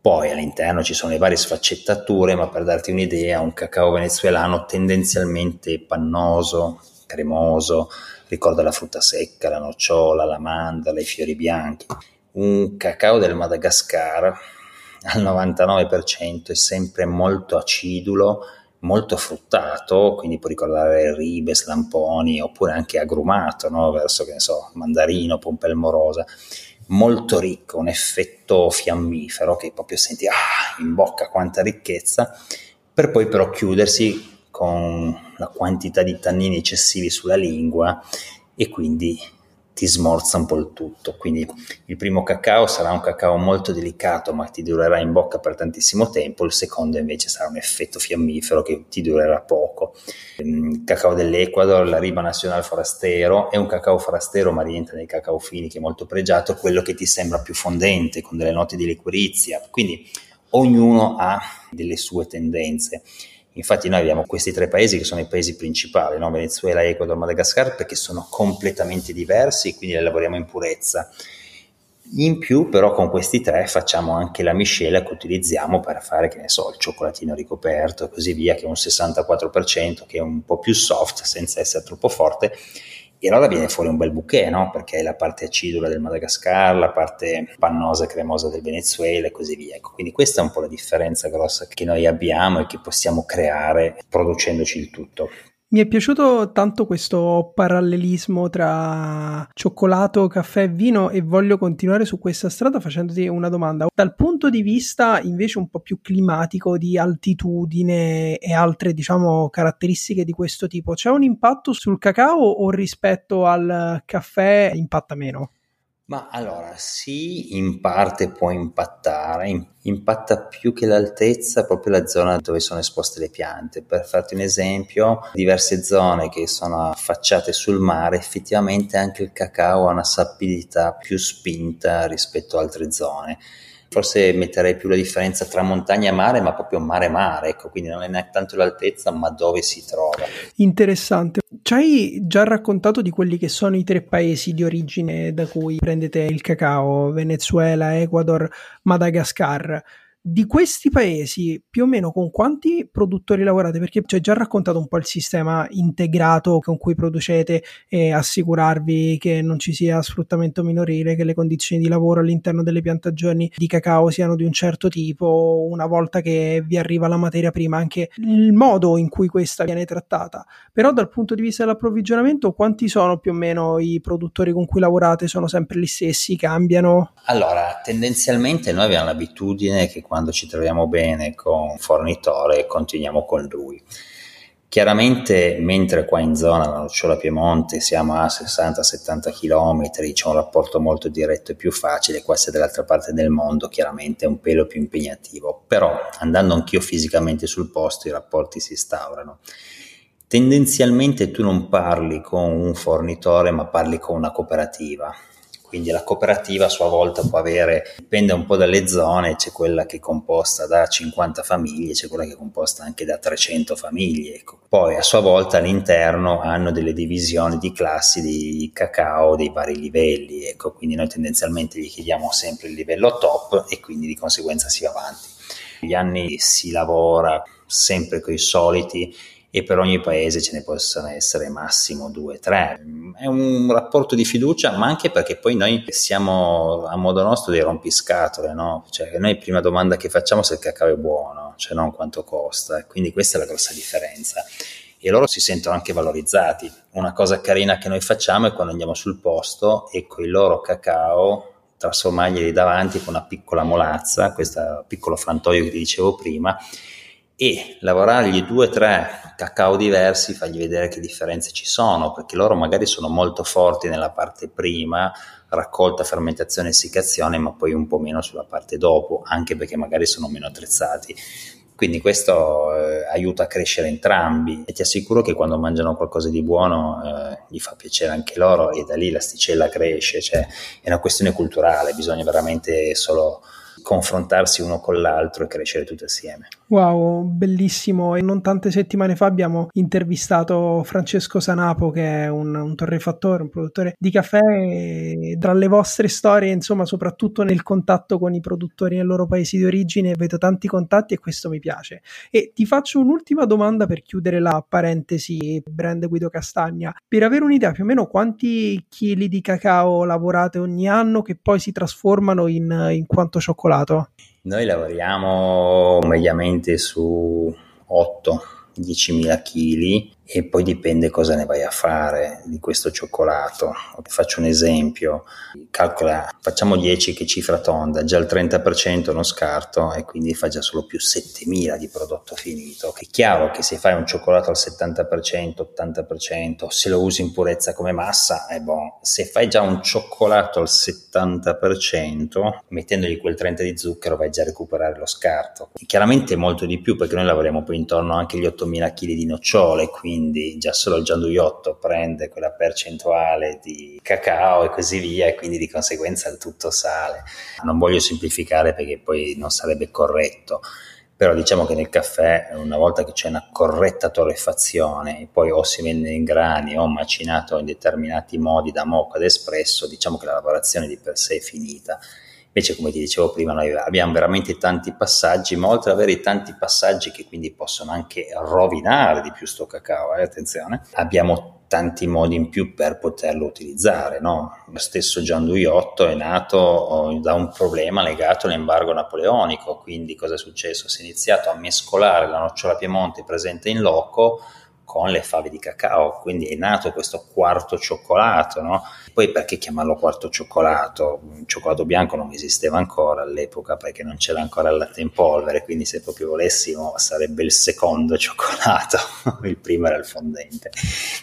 Poi all'interno ci sono le varie sfaccettature, ma per darti un'idea, un cacao venezuelano tendenzialmente pannoso, cremoso, ricorda la frutta secca, la nocciola, la mandorla, i fiori bianchi. Un cacao del Madagascar al 99% è sempre molto acidulo, molto fruttato, quindi può ricordare ribes, lamponi, oppure anche agrumato, no? verso, che ne so, mandarino, pompelmo rosa molto ricco, un effetto fiammifero che proprio senti ah, in bocca quanta ricchezza, per poi però chiudersi con la quantità di tannini eccessivi sulla lingua e quindi ti smorza un po' il tutto. Quindi il primo cacao sarà un cacao molto delicato, ma ti durerà in bocca per tantissimo tempo. Il secondo invece sarà un effetto fiammifero che ti durerà poco. Il cacao dell'Ecuador, la Riba Nacional Forastero, è un cacao forastero, ma rientra nei cacao fini, che è molto pregiato, quello che ti sembra più fondente, con delle note di liquirizia. Quindi ognuno ha delle sue tendenze. Infatti noi abbiamo questi tre paesi che sono i paesi principali, no? Venezuela, Ecuador, Madagascar, perché sono completamente diversi, quindi le lavoriamo in purezza. In più però con questi tre facciamo anche la miscela che utilizziamo per fare, che ne so, il cioccolatino ricoperto e così via, che è un 64%, che è un po' più soft senza essere troppo forte e allora viene fuori un bel bouquet, no? Perché è la parte acidula del Madagascar, la parte pannosa e cremosa del Venezuela e così via. Ecco, quindi questa è un po' la differenza grossa che noi abbiamo e che possiamo creare producendoci il tutto. Mi è piaciuto tanto questo parallelismo tra cioccolato, caffè e vino e voglio continuare su questa strada facendoti una domanda. Dal punto di vista invece un po' più climatico, di altitudine e altre diciamo caratteristiche di questo tipo, c'è un impatto sul cacao o rispetto al caffè impatta meno? Ma allora, sì, in parte può impattare, impatta più che l'altezza proprio la zona dove sono esposte le piante. Per farti un esempio, diverse zone che sono affacciate sul mare, effettivamente anche il cacao ha una sapidità più spinta rispetto a altre zone forse metterei più la differenza tra montagna e mare, ma proprio mare-mare, ecco, quindi non è neanche tanto l'altezza, ma dove si trova. Interessante. Ci hai già raccontato di quelli che sono i tre paesi di origine da cui prendete il cacao, Venezuela, Ecuador, Madagascar. Di questi paesi, più o meno con quanti produttori lavorate? Perché ci hai già raccontato un po' il sistema integrato con cui producete e assicurarvi che non ci sia sfruttamento minorile, che le condizioni di lavoro all'interno delle piantagioni di cacao siano di un certo tipo, una volta che vi arriva la materia prima, anche il modo in cui questa viene trattata. Però dal punto di vista dell'approvvigionamento, quanti sono più o meno i produttori con cui lavorate? Sono sempre gli stessi? Cambiano? Allora, tendenzialmente noi abbiamo l'abitudine che quando ci troviamo bene con un fornitore continuiamo con lui. Chiaramente, mentre qua in zona, la Nocciola Piemonte, siamo a 60-70 km, c'è un rapporto molto diretto e più facile, qua se dall'altra parte del mondo chiaramente è un pelo più impegnativo, però andando anch'io fisicamente sul posto i rapporti si instaurano. Tendenzialmente tu non parli con un fornitore, ma parli con una cooperativa quindi la cooperativa a sua volta può avere, dipende un po' dalle zone, c'è quella che è composta da 50 famiglie, c'è quella che è composta anche da 300 famiglie. Ecco. Poi a sua volta all'interno hanno delle divisioni di classi di cacao dei vari livelli, ecco. quindi noi tendenzialmente gli chiediamo sempre il livello top e quindi di conseguenza si va avanti. Gli anni si lavora sempre con i soliti e per ogni paese ce ne possono essere massimo due, tre. È un rapporto di fiducia, ma anche perché poi noi siamo a modo nostro dei rompiscatole, no? Cioè, noi prima domanda che facciamo se il cacao è buono, cioè non quanto costa, quindi questa è la grossa differenza. E loro si sentono anche valorizzati. Una cosa carina che noi facciamo è quando andiamo sul posto e con il loro cacao trasformarglieli davanti con una piccola molazza, questo piccolo frantoio che ti dicevo prima, e lavorargli due o tre cacao diversi, fargli vedere che differenze ci sono, perché loro magari sono molto forti nella parte prima, raccolta, fermentazione, essiccazione, ma poi un po' meno sulla parte dopo, anche perché magari sono meno attrezzati. Quindi questo eh, aiuta a crescere entrambi e ti assicuro che quando mangiano qualcosa di buono eh, gli fa piacere anche loro e da lì l'asticella cresce, cioè è una questione culturale, bisogna veramente solo confrontarsi uno con l'altro e crescere tutti assieme. Wow, bellissimo. E non tante settimane fa abbiamo intervistato Francesco Sanapo, che è un, un torrefattore, un produttore di caffè. E tra le vostre storie, insomma, soprattutto nel contatto con i produttori nei loro paesi di origine, vedo tanti contatti e questo mi piace. E ti faccio un'ultima domanda per chiudere la parentesi brand Guido Castagna. Per avere un'idea più o meno quanti chili di cacao lavorate ogni anno che poi si trasformano in, in quanto cioccolato? Noi lavoriamo mediamente su 8-10.000 kg e poi dipende cosa ne vai a fare di questo cioccolato. Faccio un esempio, calcola, facciamo 10 che cifra tonda, già il 30% non scarto e quindi fa già solo più 7000 di prodotto finito. È chiaro che se fai un cioccolato al 70%, 80%, se lo usi in purezza come massa, è buono. Se fai già un cioccolato al 70%, mettendogli quel 30 di zucchero vai già a recuperare lo scarto. E chiaramente molto di più perché noi lavoriamo poi intorno anche agli 8000 kg di nocciole, quindi quindi già solo il gianduiotto prende quella percentuale di cacao e così via e quindi di conseguenza il tutto sale. Non voglio semplificare perché poi non sarebbe corretto, però diciamo che nel caffè una volta che c'è una corretta torrefazione e poi o si vende in grani o macinato in determinati modi da moca ad espresso, diciamo che la lavorazione di per sé è finita Invece, come ti dicevo prima, noi abbiamo veramente tanti passaggi, ma oltre ad avere tanti passaggi che quindi possono anche rovinare di più sto cacao, eh, attenzione, abbiamo tanti modi in più per poterlo utilizzare. No? Lo stesso Gianduiotto è nato oh, da un problema legato all'embargo napoleonico, quindi cosa è successo? Si è iniziato a mescolare la nocciola Piemonte presente in loco con le fave di cacao, quindi è nato questo quarto cioccolato, no? Poi perché chiamarlo quarto cioccolato? Il cioccolato bianco non esisteva ancora all'epoca perché non c'era ancora il latte in polvere, quindi se proprio volessimo sarebbe il secondo cioccolato, il primo era il fondente.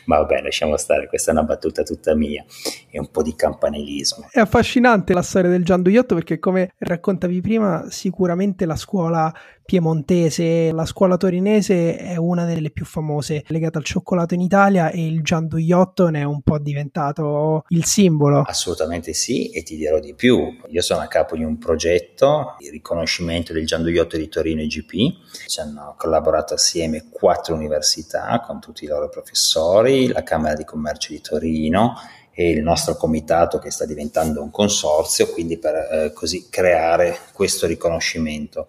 Ma vabbè, lasciamo stare, questa è una battuta tutta mia, è un po' di campanilismo. È affascinante la storia del gianduiotto perché come raccontavi prima, sicuramente la scuola piemontese, la scuola torinese è una delle più famose legate al cioccolato in Italia e il gianduiotto ne è un po' diventato il simbolo. Assolutamente sì e ti dirò di più. Io sono a capo di un progetto di riconoscimento del gianduiotto di Torino IGP. Ci hanno collaborato assieme quattro università con tutti i loro professori, la Camera di Commercio di Torino, e il nostro comitato che sta diventando un consorzio, quindi per eh, così creare questo riconoscimento.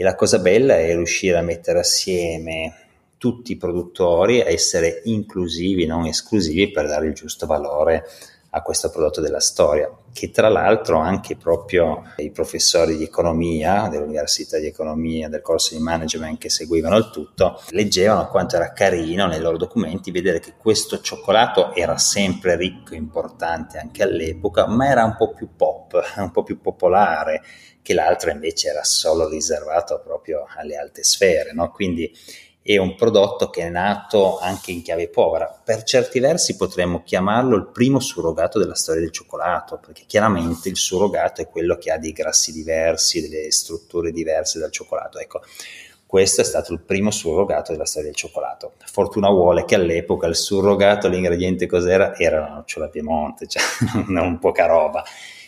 E la cosa bella è riuscire a mettere assieme tutti i produttori, a essere inclusivi, non esclusivi, per dare il giusto valore a questo prodotto della storia, che tra l'altro anche proprio i professori di economia dell'Università di Economia, del corso di management che seguivano il tutto, leggevano quanto era carino nei loro documenti vedere che questo cioccolato era sempre ricco e importante anche all'epoca, ma era un po' più pop, un po' più popolare che l'altro invece era solo riservato proprio alle alte sfere, no? quindi è un prodotto che è nato anche in chiave povera. Per certi versi potremmo chiamarlo il primo surrogato della storia del cioccolato, perché chiaramente il surrogato è quello che ha dei grassi diversi, delle strutture diverse dal cioccolato. Ecco, questo è stato il primo surrogato della storia del cioccolato. Fortuna vuole che all'epoca il surrogato, l'ingrediente cos'era? Era la nocciola Piemonte, cioè non poca roba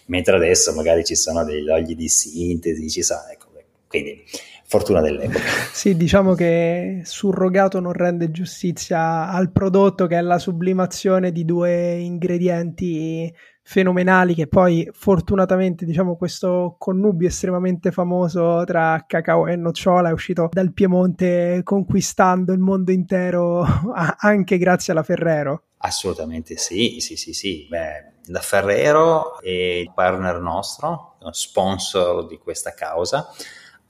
mentre adesso magari ci sono degli olii di sintesi, ci sono, ecco, quindi fortuna dell'epoca. Sì, diciamo che surrogato non rende giustizia al prodotto che è la sublimazione di due ingredienti fenomenali che poi fortunatamente diciamo questo connubio estremamente famoso tra cacao e nocciola è uscito dal Piemonte conquistando il mondo intero anche grazie alla Ferrero. Assolutamente sì, sì, sì, sì. Beh, la Ferrero è il partner nostro, sponsor di questa causa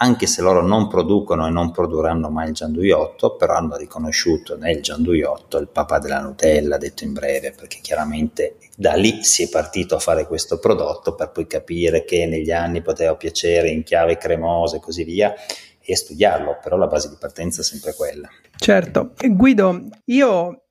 anche se loro non producono e non produrranno mai il gianduiotto, però hanno riconosciuto nel gianduiotto il papà della Nutella, detto in breve, perché chiaramente da lì si è partito a fare questo prodotto per poi capire che negli anni poteva piacere in chiave cremosa e così via e studiarlo, però la base di partenza è sempre quella. Certo. Guido, io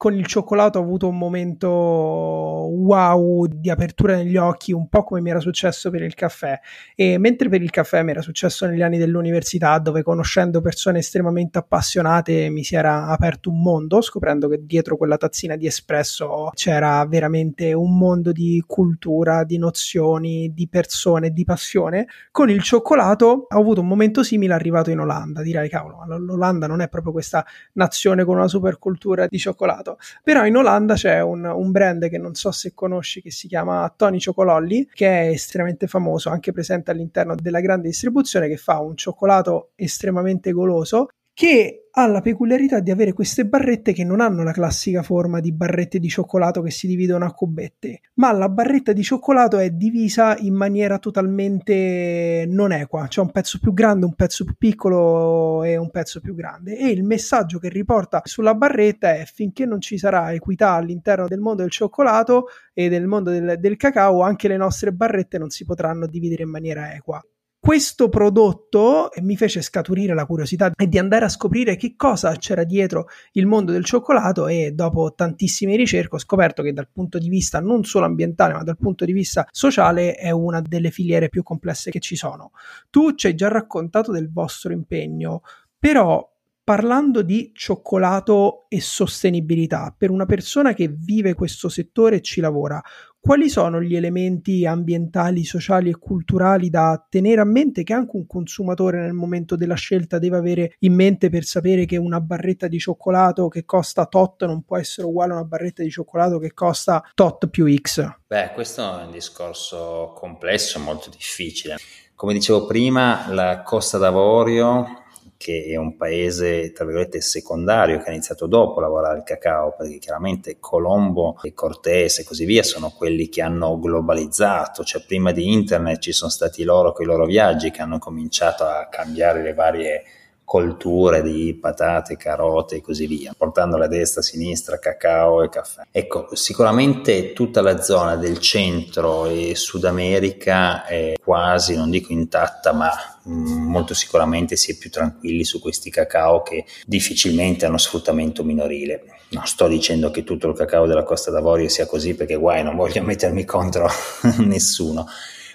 con il cioccolato ho avuto un momento wow di apertura negli occhi, un po' come mi era successo per il caffè. E mentre per il caffè mi era successo negli anni dell'università, dove conoscendo persone estremamente appassionate mi si era aperto un mondo, scoprendo che dietro quella tazzina di espresso c'era veramente un mondo di cultura, di nozioni, di persone, di passione. Con il cioccolato ho avuto un momento simile arrivato in Olanda. Direi, cavolo, l'Olanda non è proprio questa nazione con una super cultura di cioccolato cioccolato. Però in Olanda c'è un, un, brand che non so se conosci che si chiama Tony Ciocololli, che è estremamente famoso, anche presente all'interno della grande distribuzione, che fa un cioccolato estremamente goloso che ha la peculiarità di avere queste barrette che non hanno la classica forma di barrette di cioccolato che si dividono a cubette, ma la barretta di cioccolato è divisa in maniera totalmente non equa, c'è un pezzo più grande, un pezzo più piccolo e un pezzo più grande. E il messaggio che riporta sulla barretta è finché non ci sarà equità all'interno del mondo del cioccolato e del mondo del, del cacao, anche le nostre barrette non si potranno dividere in maniera equa questo prodotto mi fece scaturire la curiosità di andare a scoprire che cosa c'era dietro il mondo del cioccolato e dopo tantissime ricerche ho scoperto che dal punto di vista non solo ambientale ma dal punto di vista sociale è una delle filiere più complesse che ci sono. Tu ci hai già raccontato del vostro impegno, però parlando di cioccolato e sostenibilità, per una persona che vive questo settore e ci lavora, quali sono gli elementi ambientali, sociali e culturali da tenere a mente che anche un consumatore nel momento della scelta deve avere in mente per sapere che una barretta di cioccolato che costa tot non può essere uguale a una barretta di cioccolato che costa tot più X? Beh, questo è un discorso complesso, molto difficile. Come dicevo prima, la Costa d'Avorio che è un paese, tra virgolette, secondario, che ha iniziato dopo a lavorare il cacao, perché chiaramente Colombo e Cortés e così via sono quelli che hanno globalizzato, cioè prima di internet ci sono stati loro con i loro viaggi che hanno cominciato a cambiare le varie colture di patate, carote e così via, portandole a destra, a sinistra, cacao e caffè. Ecco, sicuramente tutta la zona del centro e Sud America è quasi, non dico intatta, ma mm, molto sicuramente si è più tranquilli su questi cacao che difficilmente hanno sfruttamento minorile. Non sto dicendo che tutto il cacao della Costa d'Avorio sia così perché guai, non voglio mettermi contro nessuno,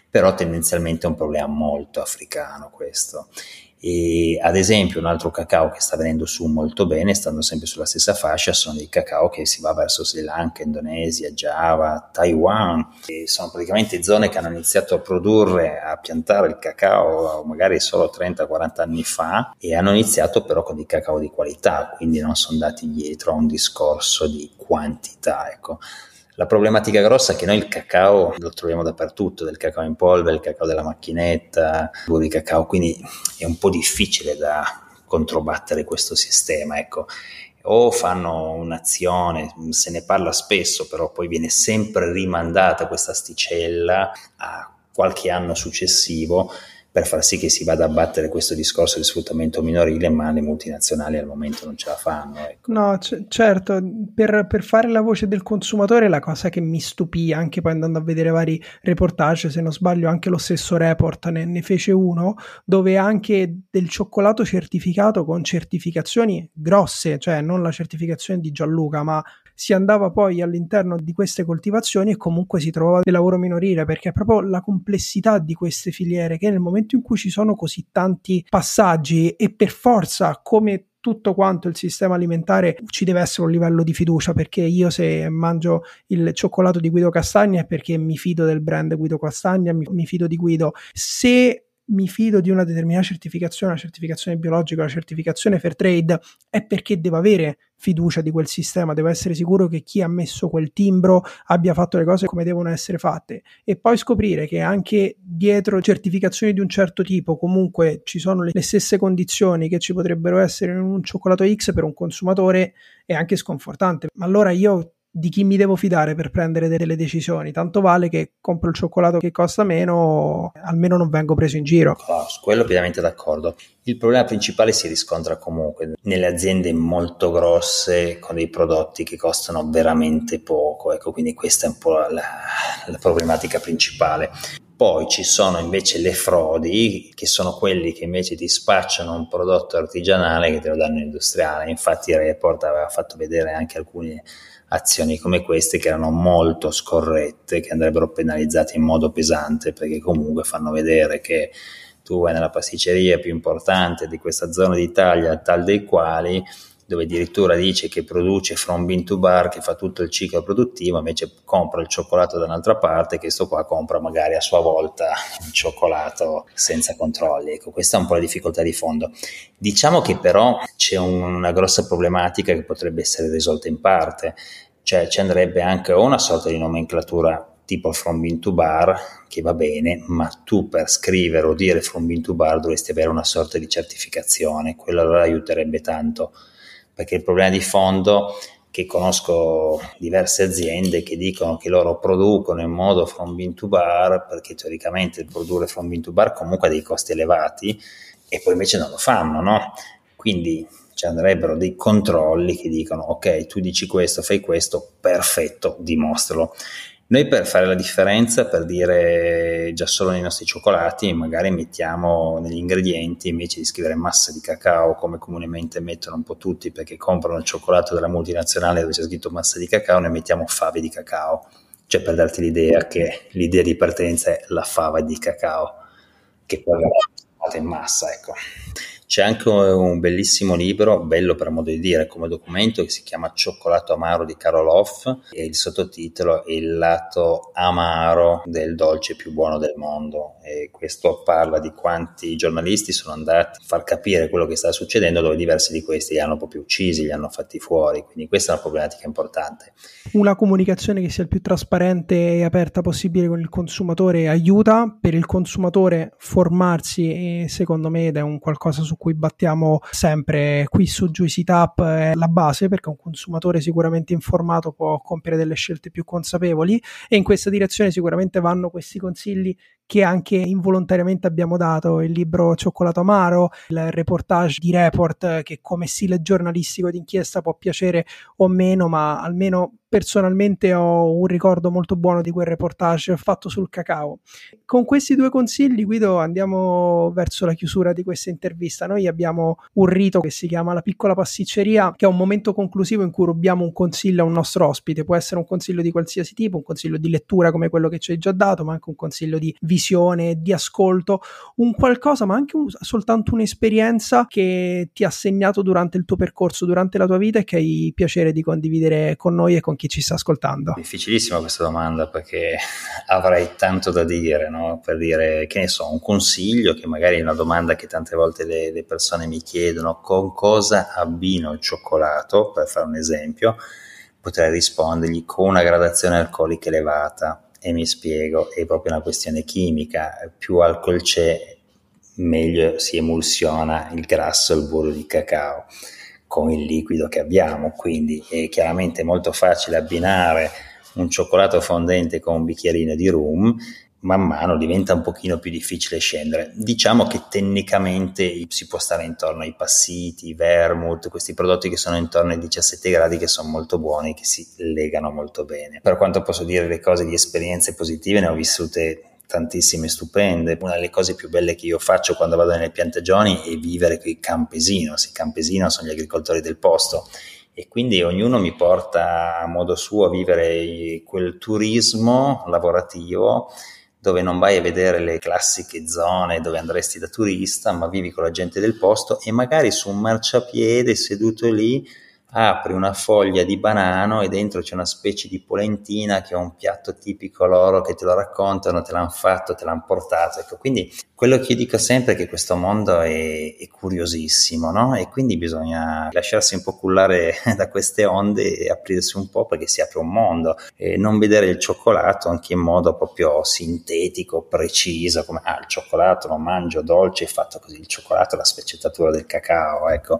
però tendenzialmente è un problema molto africano questo e ad esempio un altro cacao che sta venendo su molto bene, stando sempre sulla stessa fascia, sono i cacao che si va verso Sri Lanka, Indonesia, Java, Taiwan. E sono praticamente zone che hanno iniziato a produrre, a piantare il cacao magari solo 30-40 anni fa e hanno iniziato però con il cacao di qualità, quindi non sono andati dietro a un discorso di quantità. Ecco. La problematica grossa è che noi il cacao lo troviamo dappertutto, del cacao in polvere, il cacao della macchinetta, il burro di cacao, quindi è un po' difficile da controbattere questo sistema, ecco. O fanno un'azione, se ne parla spesso, però poi viene sempre rimandata questa asticella a qualche anno successivo per far sì che si vada a battere questo discorso di sfruttamento minorile, ma le multinazionali al momento non ce la fanno. Ecco. No, c- certo, per, per, fare la voce del consumatore la cosa che mi stupì, anche poi andando a vedere vari reportage, se non sbaglio anche lo stesso report ne, ne fece uno, dove anche del cioccolato certificato con certificazioni grosse, cioè non la certificazione di Gianluca, ma si andava poi all'interno di queste coltivazioni e comunque si trovava del lavoro minorile perché è proprio la complessità di queste filiere che nel momento in cui ci sono così tanti passaggi e per forza come tutto quanto il sistema alimentare ci deve essere un livello di fiducia perché io se mangio il cioccolato di Guido Castagna è perché mi fido del brand Guido Castagna, mi, mi fido di Guido. Se mi fido di una determinata certificazione, la certificazione biologica, la certificazione fair trade, è perché devo avere fiducia di quel sistema, devo essere sicuro che chi ha messo quel timbro abbia fatto le cose come devono essere fatte e poi scoprire che anche dietro certificazioni di un certo tipo comunque ci sono le, stesse condizioni che ci potrebbero essere in un cioccolato X per un consumatore è anche sconfortante. Ma allora io di chi mi devo fidare per prendere delle decisioni. Tanto vale che compro il cioccolato che costa meno, almeno non vengo preso in giro. Oh, su quello pienamente d'accordo. Il problema principale si riscontra comunque nelle aziende molto grosse con dei prodotti che costano veramente poco. Ecco, quindi questa è un po' la, la problematica principale. Poi ci sono invece le frodi, che sono quelli che invece ti spacciano un prodotto artigianale che te lo danno industriale. Infatti il report aveva fatto vedere anche alcune azioni come queste che erano molto scorrette, che andrebbero penalizzate in modo pesante perché comunque fanno vedere che tu vai nella pasticceria più importante di questa zona d'Italia, tal dei quali dove addirittura dice che produce from bean to bar, che fa tutto il ciclo produttivo, invece compra il cioccolato da un'altra parte, che questo qua compra magari a sua volta il cioccolato senza controlli. Ecco, questa è un po' la difficoltà di fondo. Diciamo che però c'è una grossa problematica che potrebbe essere risolta in parte, cioè ci andrebbe anche una sorta di nomenclatura tipo from bean to bar che va bene, ma tu per scrivere o dire from bean to bar dovresti avere una sorta di certificazione, quello allora aiuterebbe tanto perché il problema di fondo che conosco diverse aziende che dicono che loro producono in modo from bean to bar perché teoricamente produrre from bean to bar comunque ha dei costi elevati e poi invece non lo fanno, no? Quindi ci andrebbero dei controlli che dicono ok, tu dici questo, fai questo, perfetto, dimostralo. Noi per fare la differenza, per dire già solo nei nostri cioccolati, magari mettiamo negli ingredienti, invece di scrivere massa di cacao, come comunemente mettono un po' tutti perché comprano il cioccolato della multinazionale dove c'è scritto massa di cacao, noi mettiamo fave di cacao. Cioè per darti l'idea che l'idea di partenza è la fava di cacao, che poi va in massa, ecco. C'è anche un bellissimo libro, bello per modo di dire, come documento, che si chiama Cioccolato amaro di Karoloff e il sottotitolo è Il lato amaro del dolce più buono del mondo. E questo parla di quanti giornalisti sono andati a far capire quello che sta succedendo, dove diversi di questi li hanno proprio uccisi, li hanno fatti fuori. Quindi questa è una problematica importante. Una comunicazione che sia il più trasparente e aperta possibile con il consumatore aiuta per il consumatore formarsi e secondo me ed è un qualcosa su cui battiamo sempre qui su Juicy Tap è la base perché un consumatore sicuramente informato può compiere delle scelte più consapevoli e in questa direzione sicuramente vanno questi consigli che anche involontariamente abbiamo dato, il libro Cioccolato Amaro, il reportage di Report che come stile giornalistico d'inchiesta può piacere o meno, ma almeno personalmente ho un ricordo molto buono di quel reportage fatto sul cacao. Con questi due consigli, Guido, andiamo verso la chiusura di questa intervista. Noi abbiamo un rito che si chiama la piccola pasticceria, che è un momento conclusivo in cui rubiamo un consiglio a un nostro ospite. Può essere un consiglio di qualsiasi tipo, un consiglio di lettura come quello che ci hai già dato, ma anche un consiglio di visione, di ascolto, un qualcosa, ma anche un, soltanto un'esperienza che ti ha segnato durante il tuo percorso, durante la tua vita e che hai piacere di condividere con noi e con chi ci sta ascoltando? Difficilissima questa domanda perché avrei tanto da dire, no? per dire che ne so, un consiglio che magari è una domanda che tante volte le, le persone mi chiedono, con cosa abbino il cioccolato, per fare un esempio, potrei rispondergli con una gradazione alcolica elevata. E mi spiego, è proprio una questione chimica, più alcol c'è, meglio si emulsiona il grasso il burro di cacao con il liquido che abbiamo, quindi è chiaramente molto facile abbinare un cioccolato fondente con un bicchierino di rum, man mano diventa un pochino più difficile scendere. Diciamo che tecnicamente si può stare intorno ai passiti, vermouth, questi prodotti che sono intorno ai 17 gradi che sono molto buoni, che si legano molto bene. Per quanto posso dire le cose di esperienze positive, ne ho vissute tantissime stupende. Una delle cose più belle che io faccio quando vado nelle piantagioni è vivere con i campesinos. I campesinos sono gli agricoltori del posto e quindi ognuno mi porta a modo suo a vivere quel turismo lavorativo dove non vai a vedere le classiche zone dove andresti da turista, ma vivi con la gente del posto e magari su un marciapiede seduto lì apri una foglia di banano e dentro c'è una specie di polentina che è un piatto tipico loro che te lo raccontano, te l'hanno fatto, te l'hanno portato. Ecco, quindi quello che io dico sempre è che questo mondo è, è curiosissimo, no? E quindi bisogna lasciarsi un po' cullare da queste onde e aprirsi un po' perché si apre un mondo e non vedere il cioccolato anche in modo proprio sintetico, preciso, come ah, il cioccolato lo mangio dolce, è fatto così, il cioccolato è la sfaccettatura del cacao, ecco.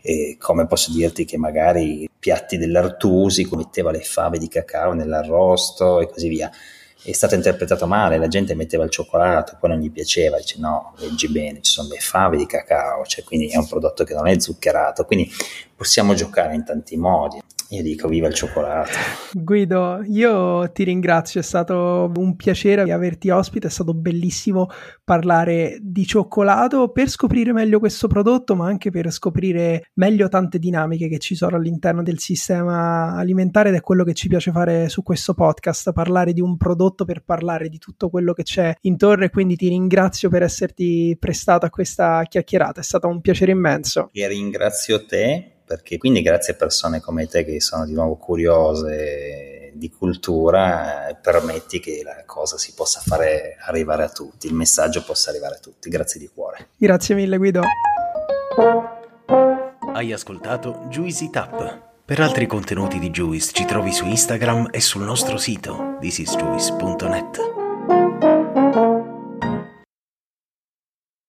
E come posso dirti che magari piatti dell'Artusi metteva le fave di cacao nell'arrosto e così via è stato interpretato male, la gente metteva il cioccolato, poi non gli piaceva, dice no, leggi bene, ci sono le fave di cacao, cioè quindi è un prodotto che non è zuccherato, quindi possiamo giocare in tanti modi. Io dico viva il cioccolato. Guido, io ti ringrazio, è stato un piacere averti ospite, è stato bellissimo parlare di cioccolato per scoprire meglio questo prodotto, ma anche per scoprire meglio tante dinamiche che ci sono all'interno del sistema alimentare ed è quello che ci piace fare su questo podcast, parlare di un prodotto per parlare di tutto quello che c'è intorno e quindi ti ringrazio per esserti prestato a questa chiacchierata, è stato un piacere immenso. E ringrazio te perché quindi grazie a persone come te che sono di nuovo curiose di cultura eh, permetti che la cosa si possa fare arrivare a tutti, il messaggio possa arrivare a tutti. Grazie di cuore. Grazie mille Guido. Hai ascoltato Juicy Tap. Per altri contenuti di Juice ci trovi su Instagram e sul nostro sito thisisjuice.net.